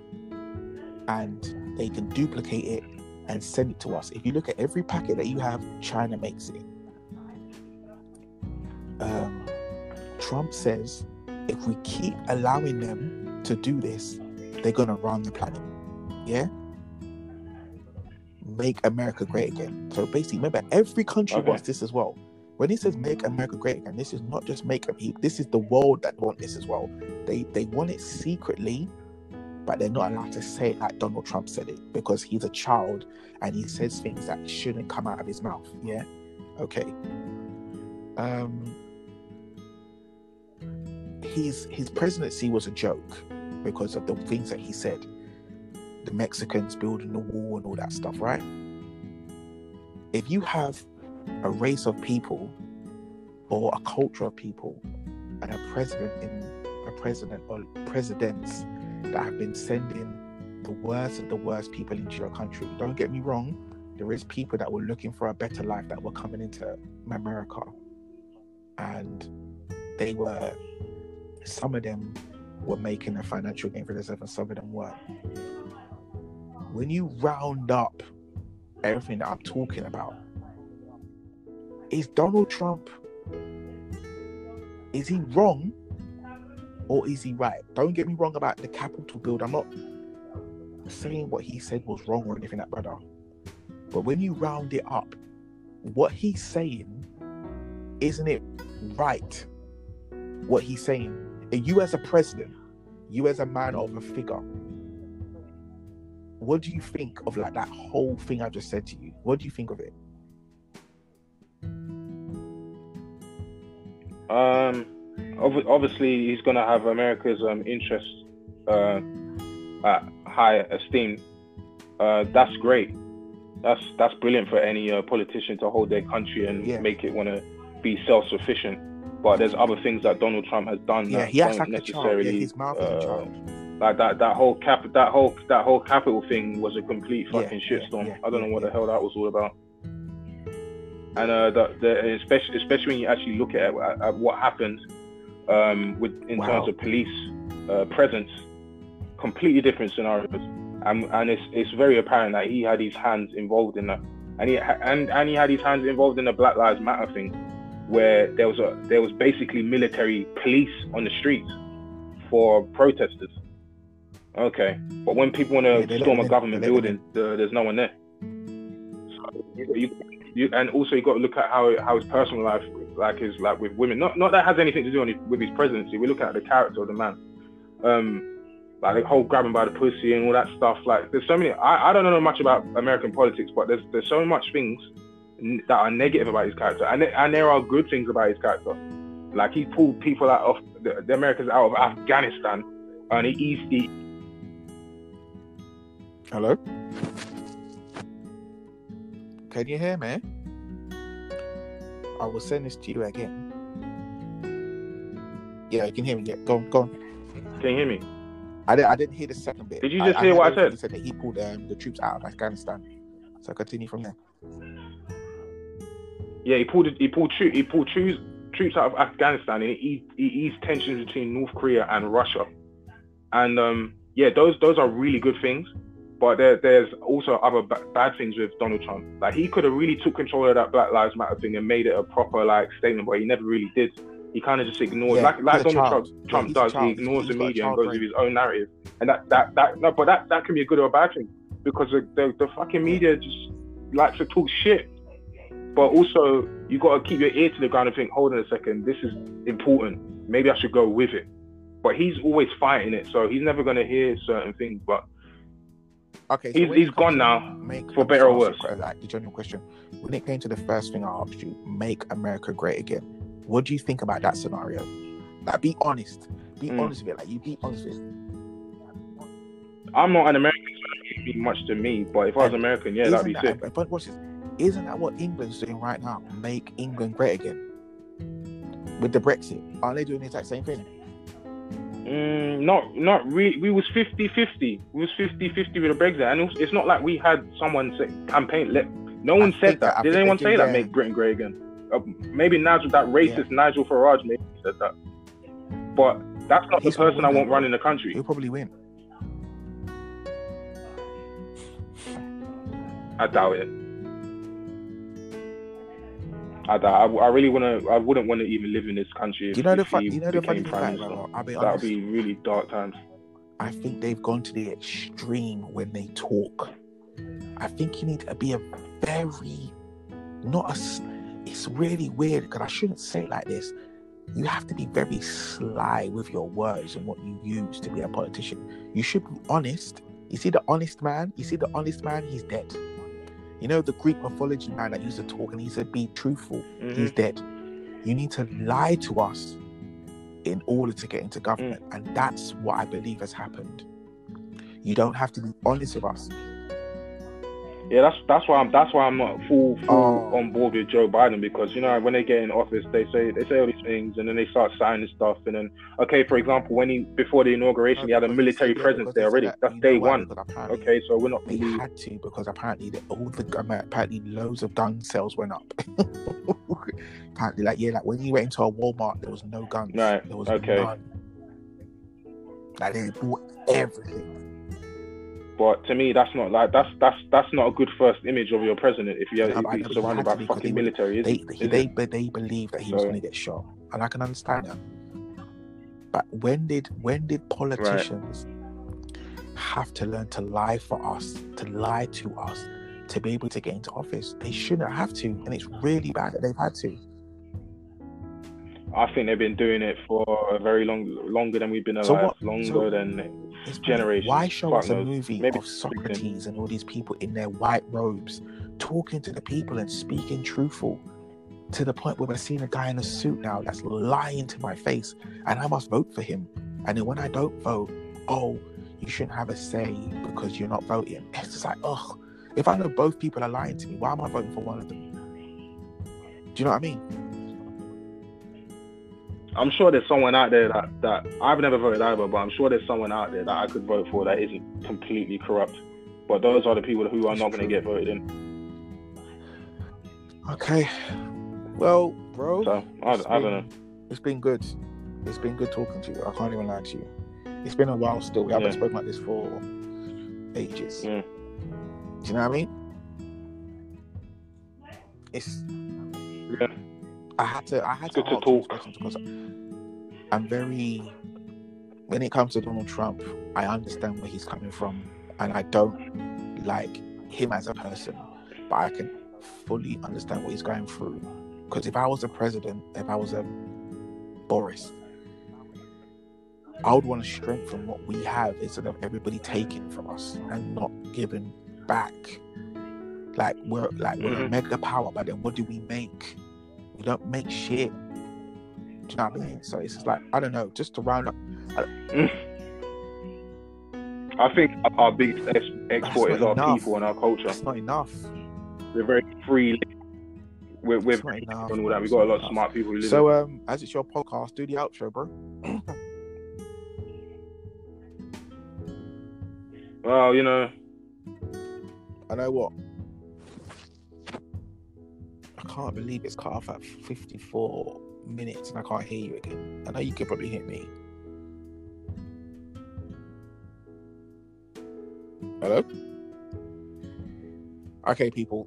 And they can duplicate it and send it to us. If you look at every packet that you have, China makes it. Um, Trump says if we keep allowing them to do this, they're going to run the planet. Yeah? Make America great again. So basically, remember, every country Okay. wants this as well. When he says make America great again, this is not just make he- this is the world that want this as well. They they want it secretly, but they're not allowed to say it like Donald Trump said it because he's a child and he says things that shouldn't come out of his mouth. Yeah. Okay. Um his his presidency was a joke because of the things that he said. The Mexicans building the wall and all that stuff, right? If you have a race of people or a culture of people and a president in a president or presidents that have been sending the worst of the worst people into your country. Don't get me wrong, there is people that were looking for a better life that were coming into America. And they were some of them were making a financial gain for themselves and some of them weren't. When you round up everything that I'm talking about, is Donald Trump is he wrong or is he right? Don't get me wrong about the Capitol build. I'm not saying what he said was wrong or anything like that, brother. But when you round it up, what he's saying, isn't it right? What he's saying, and you as a president, you as a man of a figure, what do you think of like that whole thing I just said to you? What do you think of it? Um, ob- obviously, he's going to have America's um, interests uh, at high esteem. Uh, that's great. That's that's brilliant for any uh, politician to hold their country and Yeah. make it want to be self-sufficient. But there's other things that Donald Trump has done Yeah, that he acts don't a child. necessarily. Yeah, his mouth is a uh, child. Like that that whole cap that whole that whole capital thing was a complete fucking yeah, shitstorm. yeah, I don't yeah, know what yeah. the hell that was all about. And uh, the, the especially especially when you actually look at, at, at what happened um, with in Wow. terms of police uh, presence, completely different scenarios. And, and it's it's very apparent that he had his hands involved in that, and he and and he had his hands involved in the Black Lives Matter thing, where there was a there was basically military police on the streets for protesters. Okay, but when people want to Yeah, storm a government building, the, there's no one there. So you, you, you, and also you got to look at how how his personal life, like his like with women. Not not that has anything to do his, with his presidency. We're looking at the character of the man. Um, like the whole grabbing by the pussy and all that stuff. Like there's so many. I, I don't know much about American politics, but there's there's so much things that are negative about his character, and there- and there are good things about his character. Like he pulled people out of the, the Americans out of Afghanistan, and he eased he, Hello? Can you hear me? I will send this to you again. Yeah, you can hear me. Yeah, go on, go on. Can you hear me? I, didn't, I didn't hear the second bit. Did you just hear heard what I said? He said that he pulled um, the troops out of Afghanistan. So continue from there. Yeah, he pulled he pulled troo- he pulled troops troops out of Afghanistan, and he eased, he eased tensions between North Korea and Russia. And um, yeah, those those are really good things. But there, there's also other ba- bad things with Donald Trump. Like he could have really took control of that Black Lives Matter thing and made it a proper like statement, but he never really did. He kind of just ignored, Yeah, like like Donald. Trump, Yeah, Trump a does. He ignores He's the media and goes brain. with his own narrative. And that that that no, but that that can be a good or a bad thing because the the, the fucking media just likes to talk shit. but also you got to keep your ear to the ground and think, hold on a second, this is important. Maybe I should go with it. But he's always fighting it, so he's never going to hear certain things. But Okay, He's- when he's gone now, Make, for better or worse. Like the general question, when it came to the first thing I asked you, make America great again. What do you think about that scenario? Like, be honest. Be Mm. honest with it. Like, you be honest with it. I'm not an American, so it much to me. But if I was And American, yeah, that'd be Isn't sick. But watch this. Isn't that what England's doing right now? Make England great again. With the Brexit, aren't they doing the exact same thing? Mm, not not really. We was 50-50. We was 50-50 with the Brexit, and it's- it's not like we had someone say campaign. Let no one I said that- that. Did anyone say that? yeah. Make Britain great again? Uh, maybe Nigel, that racist Nigel Farage, maybe said that. But that's not He's the person I want win. running the country. He'll probably win. I doubt it. I. I, I really want to. I wouldn't want to even live in this country. If, You know the if you know the funny thing prime minister. I'll be That would be really dark times. I think they've gone to the extreme when they talk. I think you need to be a very, not a. It's really weird because I shouldn't say it like this. You have to be very sly with your words and what you use to be a politician. You should be honest. You see the honest man. You see the honest man. He's dead. You know the Greek mythology man that used to talk and he said, "Be truthful." Mhm. He's dead. You need to lie to us in order to get into government. And that's what I believe has happened. You don't have to be honest with us. Yeah, that's that's why I'm that's why I'm not full full Oh. on board with Joe Biden because you know when they get in office they say they say all these things and then they start signing stuff and then okay for example when he before the inauguration he had a military see, yeah, presence there already that- that's day one okay so we're not They really had to because apparently the, all the apparently loads of gun sales went up. apparently, like yeah, like when you went into a Walmart, there was no guns. Right, There was okay. none. Like they bought everything. But to me that's not like that's that's that's not a good first image of your president if you Yeah, if but I know, he's but you surrounded by fucking they- military is They it? they they, it? they believed that he was going to get shot, and I can understand that. But when did when did politicians have to learn to lie for us, to lie to us, to be able to get into office? They shouldn't have to, and it's really bad that they've had to. I think they've been doing it for a very long longer than we've been alive So what- longer so- than. Generations. Why show us a movie Maybe of Socrates and all these people in their white robes talking to the people and speaking truthful to the point where we're seeing a guy in a suit now that's lying to my face and I must vote for him. And then when I don't vote, oh, you shouldn't have a say because you're not voting. It's just like, ugh. If I know both people are lying to me, why am I voting for one of them? Do you know what I mean? I'm sure there's someone out there that, that I've never voted either, but I'm sure there's someone out there that I could vote for that isn't completely corrupt. But those are the people who are not going to get voted in. Okay. Well, bro. So I, I don't know. It's been good. It's been good talking to you. I can't even lie to you. It's been a while still. We haven't Yeah. spoken like this for ages. Yeah. Do you know what I mean? It's. I had to I had to to talk. because I'm very when it comes to Donald Trump, I understand where he's coming from and I don't like him as a person, but I can fully understand what he's going through. Because if I was a president, if I was a Boris, I would want to strengthen what we have instead of everybody taking from us and not giving back. Like we're like we're a Mhm. mega power, but then what do we make? We don't make shit. Do you know what I mean? So it's just like I don't know. Just to round up, I think our biggest ex- export is our enough. people and our culture. that's not enough. We're very free. We're, we're not enough. and all that. We've got a lot of smart people who. So um, as it's your podcast, do the outro, bro. well, you know, I know what. I can't believe it's cut off at 54 minutes and I can't hear you again. I know you could probably hear me. Hello? Okay, people.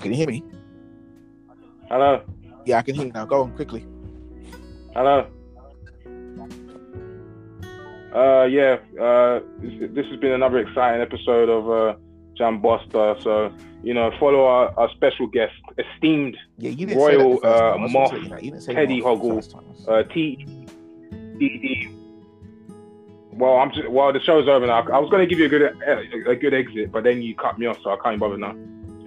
Can you hear me? hello, Yeah, I can hear you now. Go on quickly. hello. Uh, yeah. Uh, this, this has been another exciting episode of uh, Jambster. So you know, follow our, our special guest, esteemed Yeah, you Royal, say that uh, time. I was Moth, gonna say that. You Teddy Moth Hoggle, first uh, T D D. Well, I'm just, well, the show's over now. I was going to give you a good a, a good exit, but then you cut me off, so I can't bother now.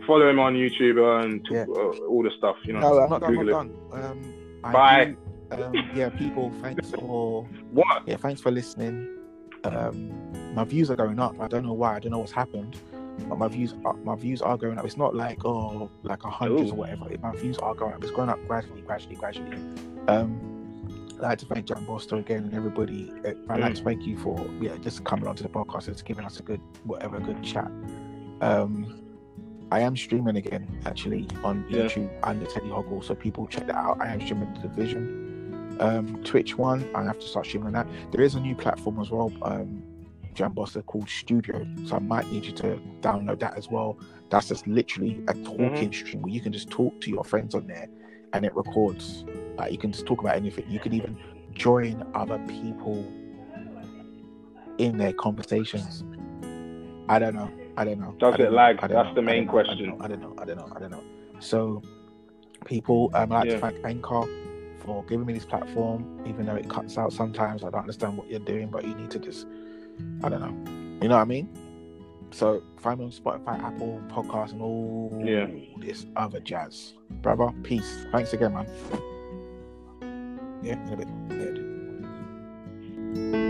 Follow him on YouTube and Yeah. uh, all the stuff, you know. No, I'm not done. I'm Google not it. done. Um, Bye. do- um, yeah, people, thanks for What? yeah, thanks for listening. Um, my views are going up. I don't know why. I don't know what's happened, but my views are, my views are going up. It's not like oh like a hundred or whatever. My views are going up. It's going up gradually, gradually, gradually. Um, I'd like to thank Jack Boster again and everybody. Uh, I'd like to thank you for yeah just coming onto the podcast and giving us a good whatever good chat. Um, I am streaming again actually on Yeah. YouTube under Teddy Hoggle, so people check that out. I am streaming the division. Um, Twitch one, I have to start streaming that. There is a new platform as well, um, Jam Buster called Studio, so I might need you to download that as well. That's just literally a talking stream where you can just talk to your friends on there, and it records. Like you can just talk about anything. You can even join other people in their conversations. I don't know. I don't know. Does don't it lag? I That's know. the I main don't know. question. I don't know. I don't know. I don't know. So, people, um, I'd like Yeah. to thank Anchor for giving me this platform, even though it cuts out sometimes. I don't understand what you're doing, but you need to just, I don't know. You know what I mean? So find me on Spotify, Apple Podcasts, and all yeah. this other jazz, brother. Peace. Thanks again, man. Yeah, in a bit. Yeah,